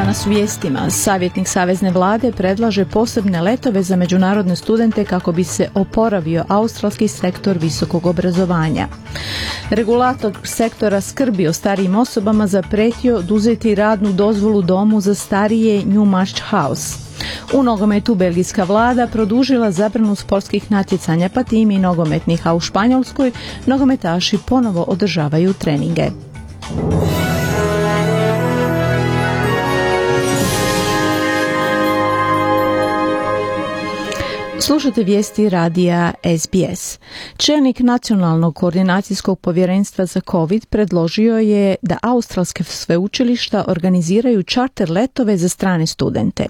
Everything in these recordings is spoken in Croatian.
Danas u vijestima savjetnik Savezne vlade predlaže posebne letove za međunarodne studente kako bi se oporavio australski sektor visokog obrazovanja. Regulator sektora skrbi o starijim osobama zapretio oduzeti radnu dozvolu domu za starije Newmarch House. U nogometu belgijska vlada produžila zabranu sportskih natjecanja pa tim i nogometnih, a u Španjolskoj nogometaši ponovo održavaju treninge. Slušate vijesti radija SBS. Čelnik Nacionalnog koordinacijskog povjerenstva za COVID predložio je da australske sveučilišta organiziraju čarter letove za strane studente.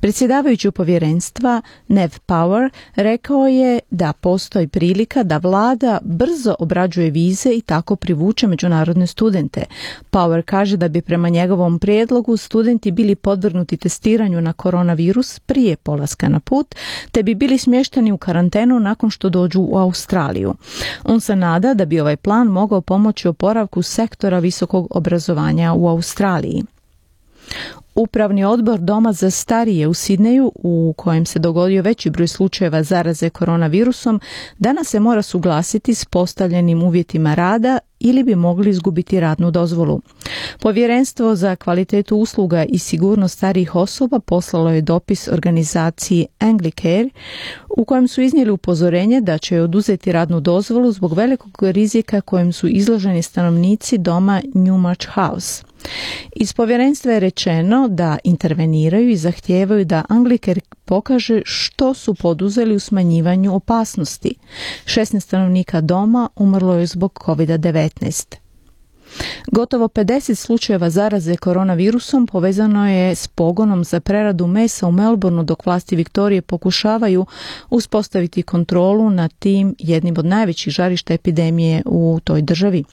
Predsjedavajući povjerenstva Nev Power rekao je da postoji prilika da vlada brzo obrađuje vize i tako privuče međunarodne studente. Power kaže da bi prema njegovom prijedlogu studenti bili podvrnuti testiranju na koronavirus prije polaska na put, te bi smješteni u karantenu nakon što dođu u Australiju. On se nada da bi ovaj plan mogao pomoći oporavku sektora visokog obrazovanja u Australiji. Upravni odbor Doma za starije u Sidneju, u kojem se dogodio veći broj slučajeva zaraze koronavirusom, danas se mora suglasiti s postavljenim uvjetima rada ili bi mogli izgubiti radnu dozvolu. Povjerenstvo za kvalitetu usluga i sigurnost starijih osoba poslalo je dopis organizaciji Anglicare u kojem su iznijeli upozorenje da će oduzeti radnu dozvolu zbog velikog rizika kojem su izloženi stanovnici doma Newmarch House. Iz povjerenstva je rečeno da interveniraju i zahtijevaju da Anglicare pokaže što su poduzeli u smanjivanju opasnosti. 16 stanovnika doma umrlo je zbog COVID-19. Gotovo 50 slučajeva zaraze koronavirusom povezano je s pogonom za preradu mesa u Melbourneu dok vlasti Viktorije pokušavaju uspostaviti kontrolu nad tim jednim od najvećih žarišta epidemije u toj državi.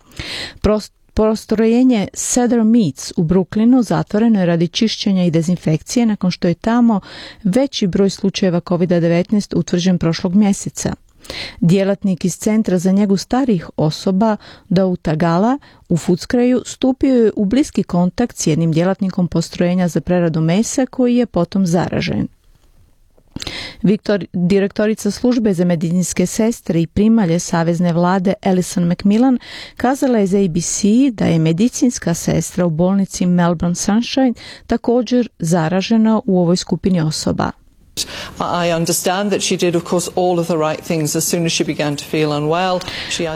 Prost Postrojenje Cedar Meats u Brooklynu zatvoreno je radi čišćenja i dezinfekcije nakon što je tamo veći broj slučajeva COVID-19 utvrđen prošlog mjeseca. Djelatnik iz Centra za njegu starih osoba Dauta Gala u Futskraju stupio je u bliski kontakt s jednim djelatnikom postrojenja za preradu mesa koji je potom zaražen. Viktor, direktorica službe za medicinske sestre i primalje Savezne vlade Alison McMillan kazala je za ABC da je medicinska sestra u bolnici Melbourne Sunshine također zaražena u ovoj skupini osoba.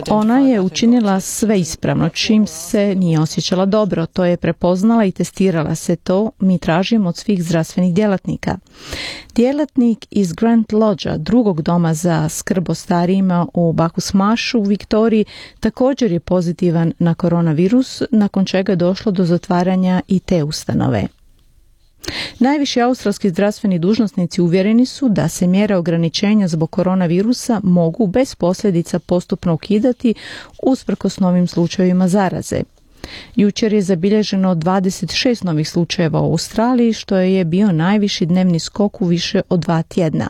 Ona je učinila sve ispravno čim se nije osjećala dobro. To je prepoznala i testirala se to. Mi tražimo od svih zdravstvenih djelatnika. Djelatnik iz Grand Lodge, drugog doma za skrb o starijima u Bakusmašu u Viktoriji, također je pozitivan na koronavirus, nakon čega je došlo do zatvaranja i te ustanove. Najviši australski zdravstveni dužnosnici uvjereni su da se mjere ograničenja zbog koronavirusa mogu bez posljedica postupno ukidati usprkos novim slučajevima zaraze. Jučer je zabilježeno 26 novih slučajeva u Australiji, što je bio najviši dnevni skok u više od dva tjedna.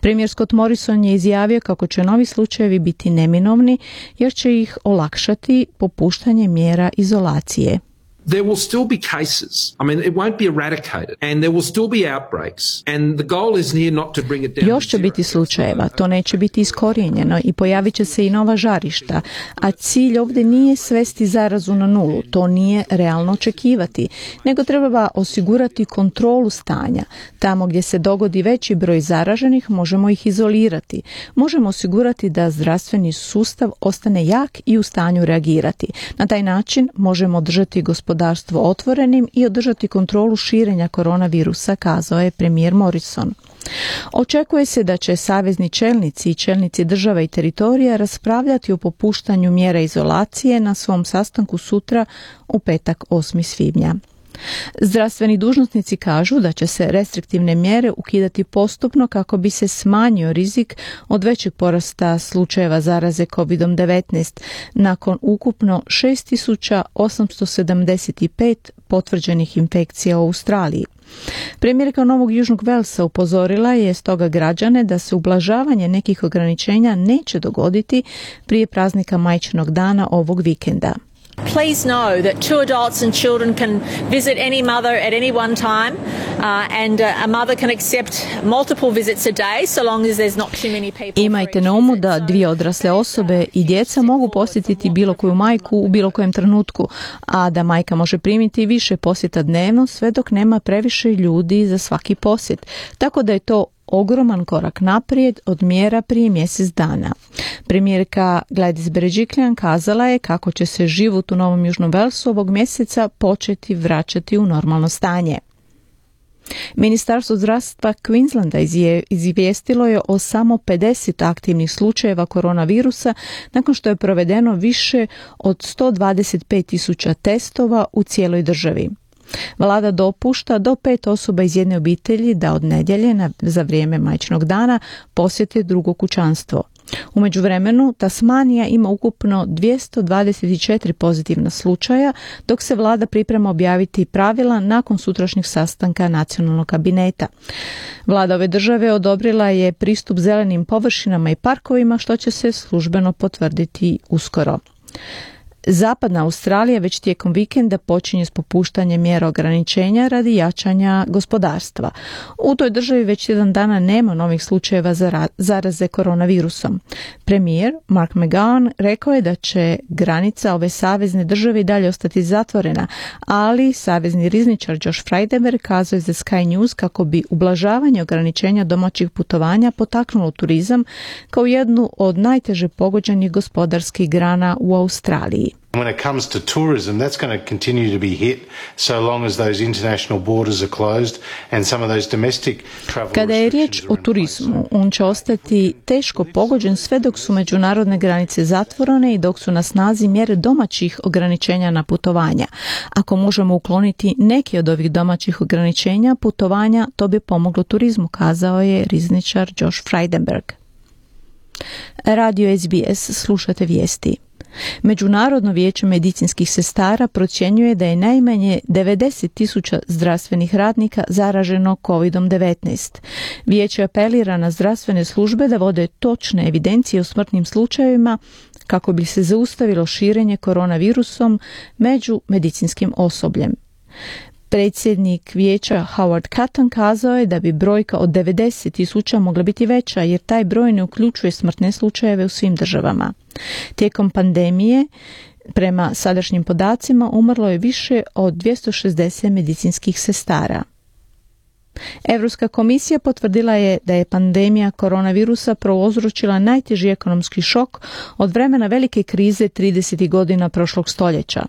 Premijer Scott Morrison je izjavio kako će novi slučajevi biti neminovni jer će ih olakšati popuštanje mjera izolacije. There will still be cases. I mean, it won't be eradicated and there will still be outbreaks and the goal is here not to bring it down. Još će biti slučajeva, to neće biti iskorijenjeno i pojavit će se i nova žarišta, a cilj ovdje nije svesti zarazu na nulu, to nije realno očekivati, nego treba osigurati kontrolu stanja. Tamo gdje se dogodi veći broj zaraženih, možemo ih izolirati. Možemo osigurati da zdravstveni sustav ostane jak i u stanju reagirati. Na taj način možemo držati gospodarstvo gospodarstvo otvorenim i održati kontrolu širenja koronavirusa, kazao je premijer Morrison. Očekuje se da će savezni čelnici i čelnici država i teritorija raspravljati o popuštanju mjera izolacije na svom sastanku sutra u petak 8. svibnja. Zdravstveni dužnosnici kažu da će se restriktivne mjere ukidati postupno kako bi se smanjio rizik od većeg porasta slučajeva zaraze COVID-19 nakon ukupno 6875 potvrđenih infekcija u Australiji. Premijerka Novog Južnog Velsa upozorila je stoga građane da se ublažavanje nekih ograničenja neće dogoditi prije praznika majčinog dana ovog vikenda. Please know that two adults and children can visit any mother at any one time, uh, and uh, a mother can accept multiple visits a day so long as there's not too many people. Imajte na umu da dvije odrasle osobe i djeca mogu posjetiti bilo koju majku u bilo kojem trenutku, a da majka može primiti više posjeta dnevno sve dok nema previše ljudi za svaki posjet. Tako da je to ogroman korak naprijed od mjera prije mjesec dana. Premijerka Gladys Berejiklian kazala je kako će se život u Novom Južnom Velsu ovog mjeseca početi vraćati u normalno stanje. Ministarstvo zdravstva Queenslanda izvijestilo je o samo 50 aktivnih slučajeva koronavirusa nakon što je provedeno više od 125 tisuća testova u cijeloj državi. Vlada dopušta do pet osoba iz jedne obitelji da od nedjelje na, za vrijeme majčnog dana posjete drugo kućanstvo. U međuvremenu Tasmanija ima ukupno 224 pozitivna slučaja, dok se vlada priprema objaviti pravila nakon sutrašnjeg sastanka nacionalnog kabineta. Vlada ove države odobrila je pristup zelenim površinama i parkovima, što će se službeno potvrditi uskoro. Zapadna Australija već tijekom vikenda počinje s popuštanjem mjera ograničenja radi jačanja gospodarstva. U toj državi već jedan dana nema novih slučajeva zaraze koronavirusom. Premijer Mark McGowan rekao je da će granica ove savezne države dalje ostati zatvorena, ali savezni rizničar Josh Frydenberg kazao je za Sky News kako bi ublažavanje ograničenja domaćih putovanja potaknulo turizam kao jednu od najteže pogođenih gospodarskih grana u Australiji. When it comes to tourism, that's going to continue to be hit so long as those international borders are closed and some of those domestic travel Kada je riječ o turizmu, on će ostati teško pogođen sve dok su međunarodne granice zatvorene i dok su na snazi mjere domaćih ograničenja na putovanja. Ako možemo ukloniti neki od ovih domaćih ograničenja putovanja, to bi pomoglo turizmu, kazao je rizničar Josh Frydenberg. Radio SBS, slušate vijesti. Međunarodno vijeće medicinskih sestara procjenjuje da je najmanje 90 tisuća zdravstvenih radnika zaraženo COVID-19. Vijeće apelira na zdravstvene službe da vode točne evidencije o smrtnim slučajevima kako bi se zaustavilo širenje koronavirusom među medicinskim osobljem. Predsjednik vijeća Howard Cotton kazao je da bi brojka od 90 tisuća mogla biti veća jer taj broj ne uključuje smrtne slučajeve u svim državama. Tijekom pandemije prema sadašnjim podacima umrlo je više od 260 medicinskih sestara. Europska komisija potvrdila je da je pandemija koronavirusa prouzročila najteži ekonomski šok od vremena velike krize 30. godina prošlog stoljeća.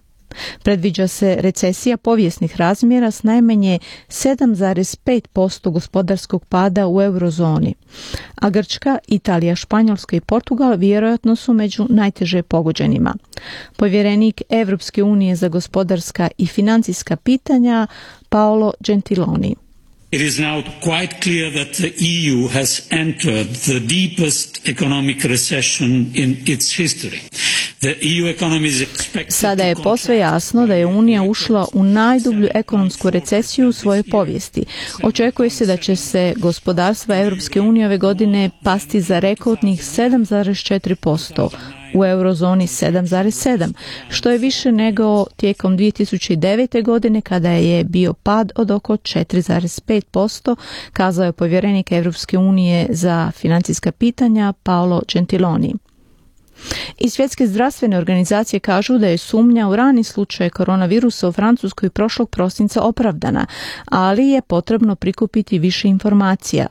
Predviđa se recesija povijesnih razmjera s najmanje 7,5% gospodarskog pada u eurozoni, a Grčka, Italija, Španjolska i Portugal vjerojatno su među najteže pogođenima. Povjerenik Europske unije za gospodarska i financijska pitanja Paolo Gentiloni It is now quite clear that the EU has entered the deepest economic recession in its history. Expected Sada je posve jasno da je Unija ušla u najdublju ekonomsku recesiju u svojoj povijesti. Očekuje se da će se gospodarstva Europske unije ove godine pasti za rekordnih 7,4%, u eurozoni 7,7, što je više nego tijekom 2009. godine kada je bio pad od oko 4,5%, kazao je povjerenik Europske unije za financijska pitanja Paolo Gentiloni. I svjetske zdravstvene organizacije kažu da je sumnja u rani slučaj koronavirusa u Francuskoj prošlog prosinca opravdana, ali je potrebno prikupiti više informacija.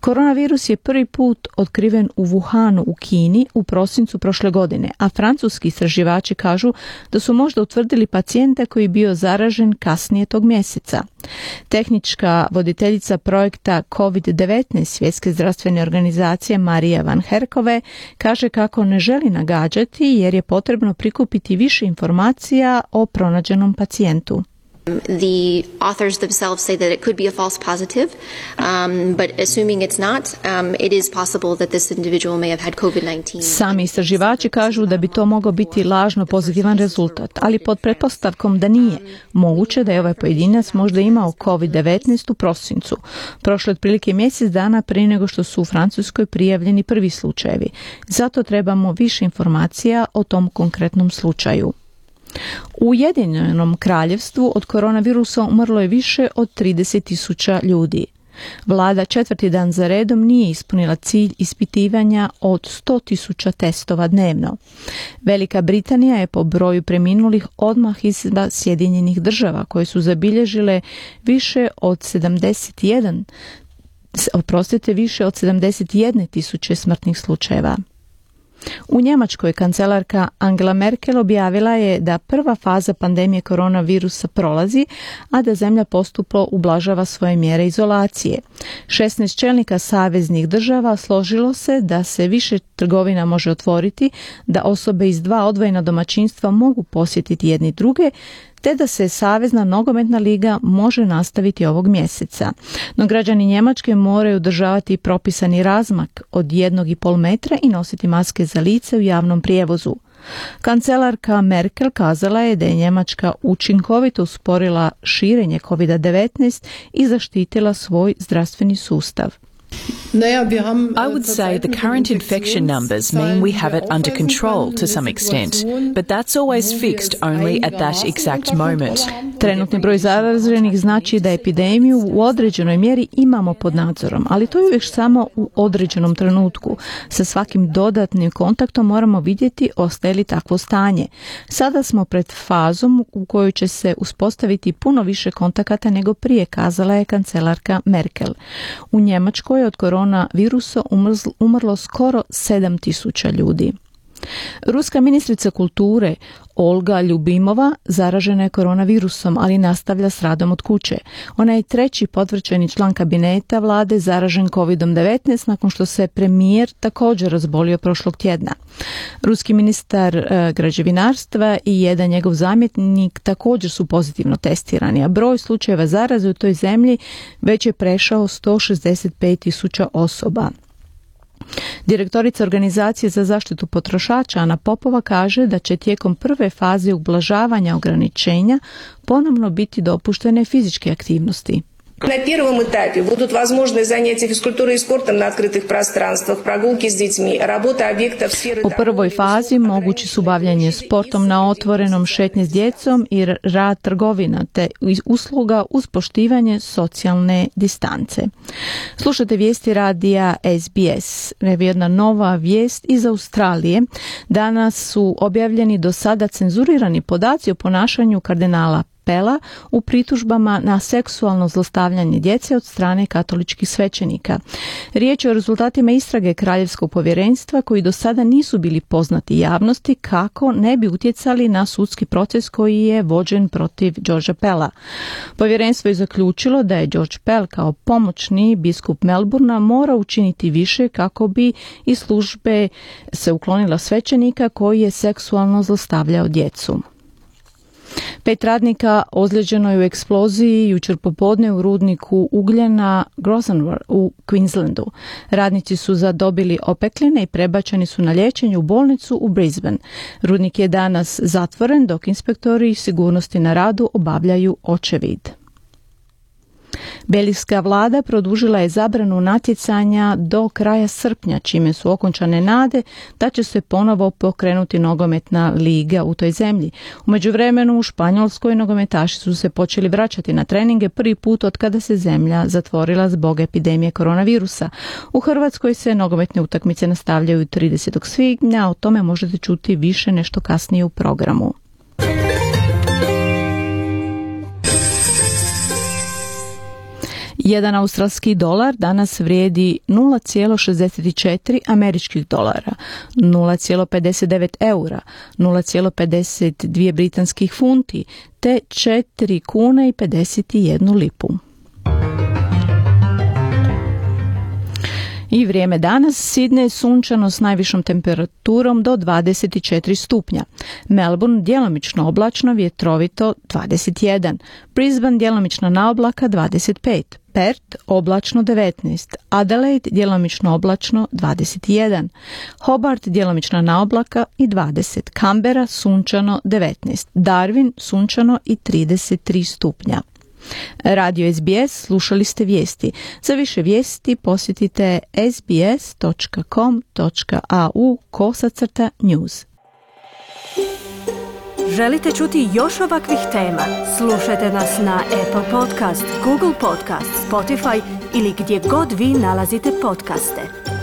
Koronavirus je prvi put otkriven u Wuhanu u Kini u prosincu prošle godine, a francuski istraživači kažu da su možda utvrdili pacijenta koji je bio zaražen kasnije tog mjeseca. Tehnička voditeljica projekta COVID-19 Svjetske zdravstvene organizacije Marija Van Herkove kaže kako ne želi nagađati jer je potrebno prikupiti više informacija o pronađenom pacijentu. The authors themselves say that it could be a false positive, um, but assuming it's not, um, it is possible that this individual may have had COVID-19. Sami istraživači kažu da bi to mogao biti lažno pozitivan rezultat, ali pod pretpostavkom da nije, moguće da je ovaj pojedinac možda imao COVID-19 u prosincu, prošle otprilike mjesec dana prije nego što su u Francuskoj prijavljeni prvi slučajevi. Zato trebamo više informacija o tom konkretnom slučaju. U Ujedinjenom kraljevstvu od koronavirusa umrlo je više od 30 tisuća ljudi. Vlada četvrti dan za redom nije ispunila cilj ispitivanja od 100 tisuća testova dnevno. Velika Britanija je po broju preminulih odmah iz Sjedinjenih država koje su zabilježile više od 71 oprostite više od 71 tisuće smrtnih slučajeva. U Njemačkoj kancelarka Angela Merkel objavila je da prva faza pandemije koronavirusa prolazi, a da zemlja postupno ublažava svoje mjere izolacije. 16 čelnika saveznih država složilo se da se više trgovina može otvoriti, da osobe iz dva odvojena domaćinstva mogu posjetiti jedni druge, te da se Savezna nogometna liga može nastaviti ovog mjeseca. No građani Njemačke moraju državati propisani razmak od jednog i pol metra i nositi maske za lice u javnom prijevozu. Kancelarka Merkel kazala je da je Njemačka učinkovito usporila širenje COVID-19 i zaštitila svoj zdravstveni sustav. I would say the current infection numbers mean we have it under control to some extent, but that's always fixed only at that exact moment. Trenutni broj zaraženih znači da epidemiju u određenoj mjeri imamo pod nadzorom, ali to je uvijek samo u određenom trenutku. Sa svakim dodatnim kontaktom moramo vidjeti ostaje li takvo stanje. Sada smo pred fazom u kojoj će se uspostaviti puno više kontakata nego prije, kazala je kancelarka Merkel. U Njemačkoj od koronavirusa umrlo skoro 7000 ljudi. Ruska ministrica kulture Olga Ljubimova zaražena je koronavirusom, ali nastavlja s radom od kuće. Ona je treći potvrđeni član kabineta vlade zaražen COVID-19 nakon što se premijer također razbolio prošlog tjedna. Ruski ministar e, građevinarstva i jedan njegov zamjetnik također su pozitivno testirani, a broj slučajeva zaraze u toj zemlji već je prešao 165 tisuća osoba. Direktorica Organizacije za zaštitu potrošača Ana Popova kaže da će tijekom prve faze ublažavanja ograničenja ponovno biti dopuštene fizičke aktivnosti. На первом этапе будут возможны занятия физкультурой и спортом на открытых пространствах, прогулки с детьми, работа объектов сферы... U prvoj fazi mogući su bavljanje sportom na otvorenom, šetnje s djecom i rad trgovina te usluga uz poštivanje socijalne distance. Slušate vijesti radija SBS. Evo jedna nova vijest iz Australije. Danas su objavljeni do sada cenzurirani podaci o ponašanju kardinala Pela u pritužbama na seksualno zlostavljanje djece od strane katoličkih svećenika. Riječ je o rezultatima istrage Kraljevskog povjerenstva koji do sada nisu bili poznati javnosti kako ne bi utjecali na sudski proces koji je vođen protiv Georgea Pela. Povjerenstvo je zaključilo da je George Pell kao pomoćni biskup Melburna mora učiniti više kako bi iz službe se uklonila svećenika koji je seksualno zlostavljao djecu. Pet radnika ozlijeđeno je u eksploziji jučer popodne u rudniku ugljena Grosvenor u Queenslandu. Radnici su zadobili opekline i prebačeni su na liječenje u bolnicu u Brisbane. Rudnik je danas zatvoren dok inspektori sigurnosti na radu obavljaju očevid. Belgijska vlada produžila je zabranu natjecanja do kraja srpnja, čime su okončane nade da će se ponovo pokrenuti nogometna liga u toj zemlji. U međuvremenu u Španjolskoj nogometaši su se počeli vraćati na treninge prvi put od kada se zemlja zatvorila zbog epidemije koronavirusa. U Hrvatskoj se nogometne utakmice nastavljaju 30. svibnja, o tome možete čuti više nešto kasnije u programu. Jedan australski dolar danas vrijedi 0,64 američkih dolara, 0,59 eura, 0,52 britanskih funti te 4 kune i 51 lipu. I vrijeme danas Sidney sunčano s najvišom temperaturom do 24 stupnja. Melbourne djelomično oblačno vjetrovito 21. Brisbane djelomično na oblaka 25. Perth oblačno 19, Adelaide djelomično oblačno 21, Hobart djelomično na oblaka i 20, Canberra sunčano 19, Darwin sunčano i 33 stupnja. Radio SBS slušali ste vijesti. Za više vijesti posjetite sbs.com.au kosacrta news. Želite čuti još ovakvih tema? Slušajte nas na Apple Podcast, Google Podcast, Spotify ili gdje god vi nalazite podcaste.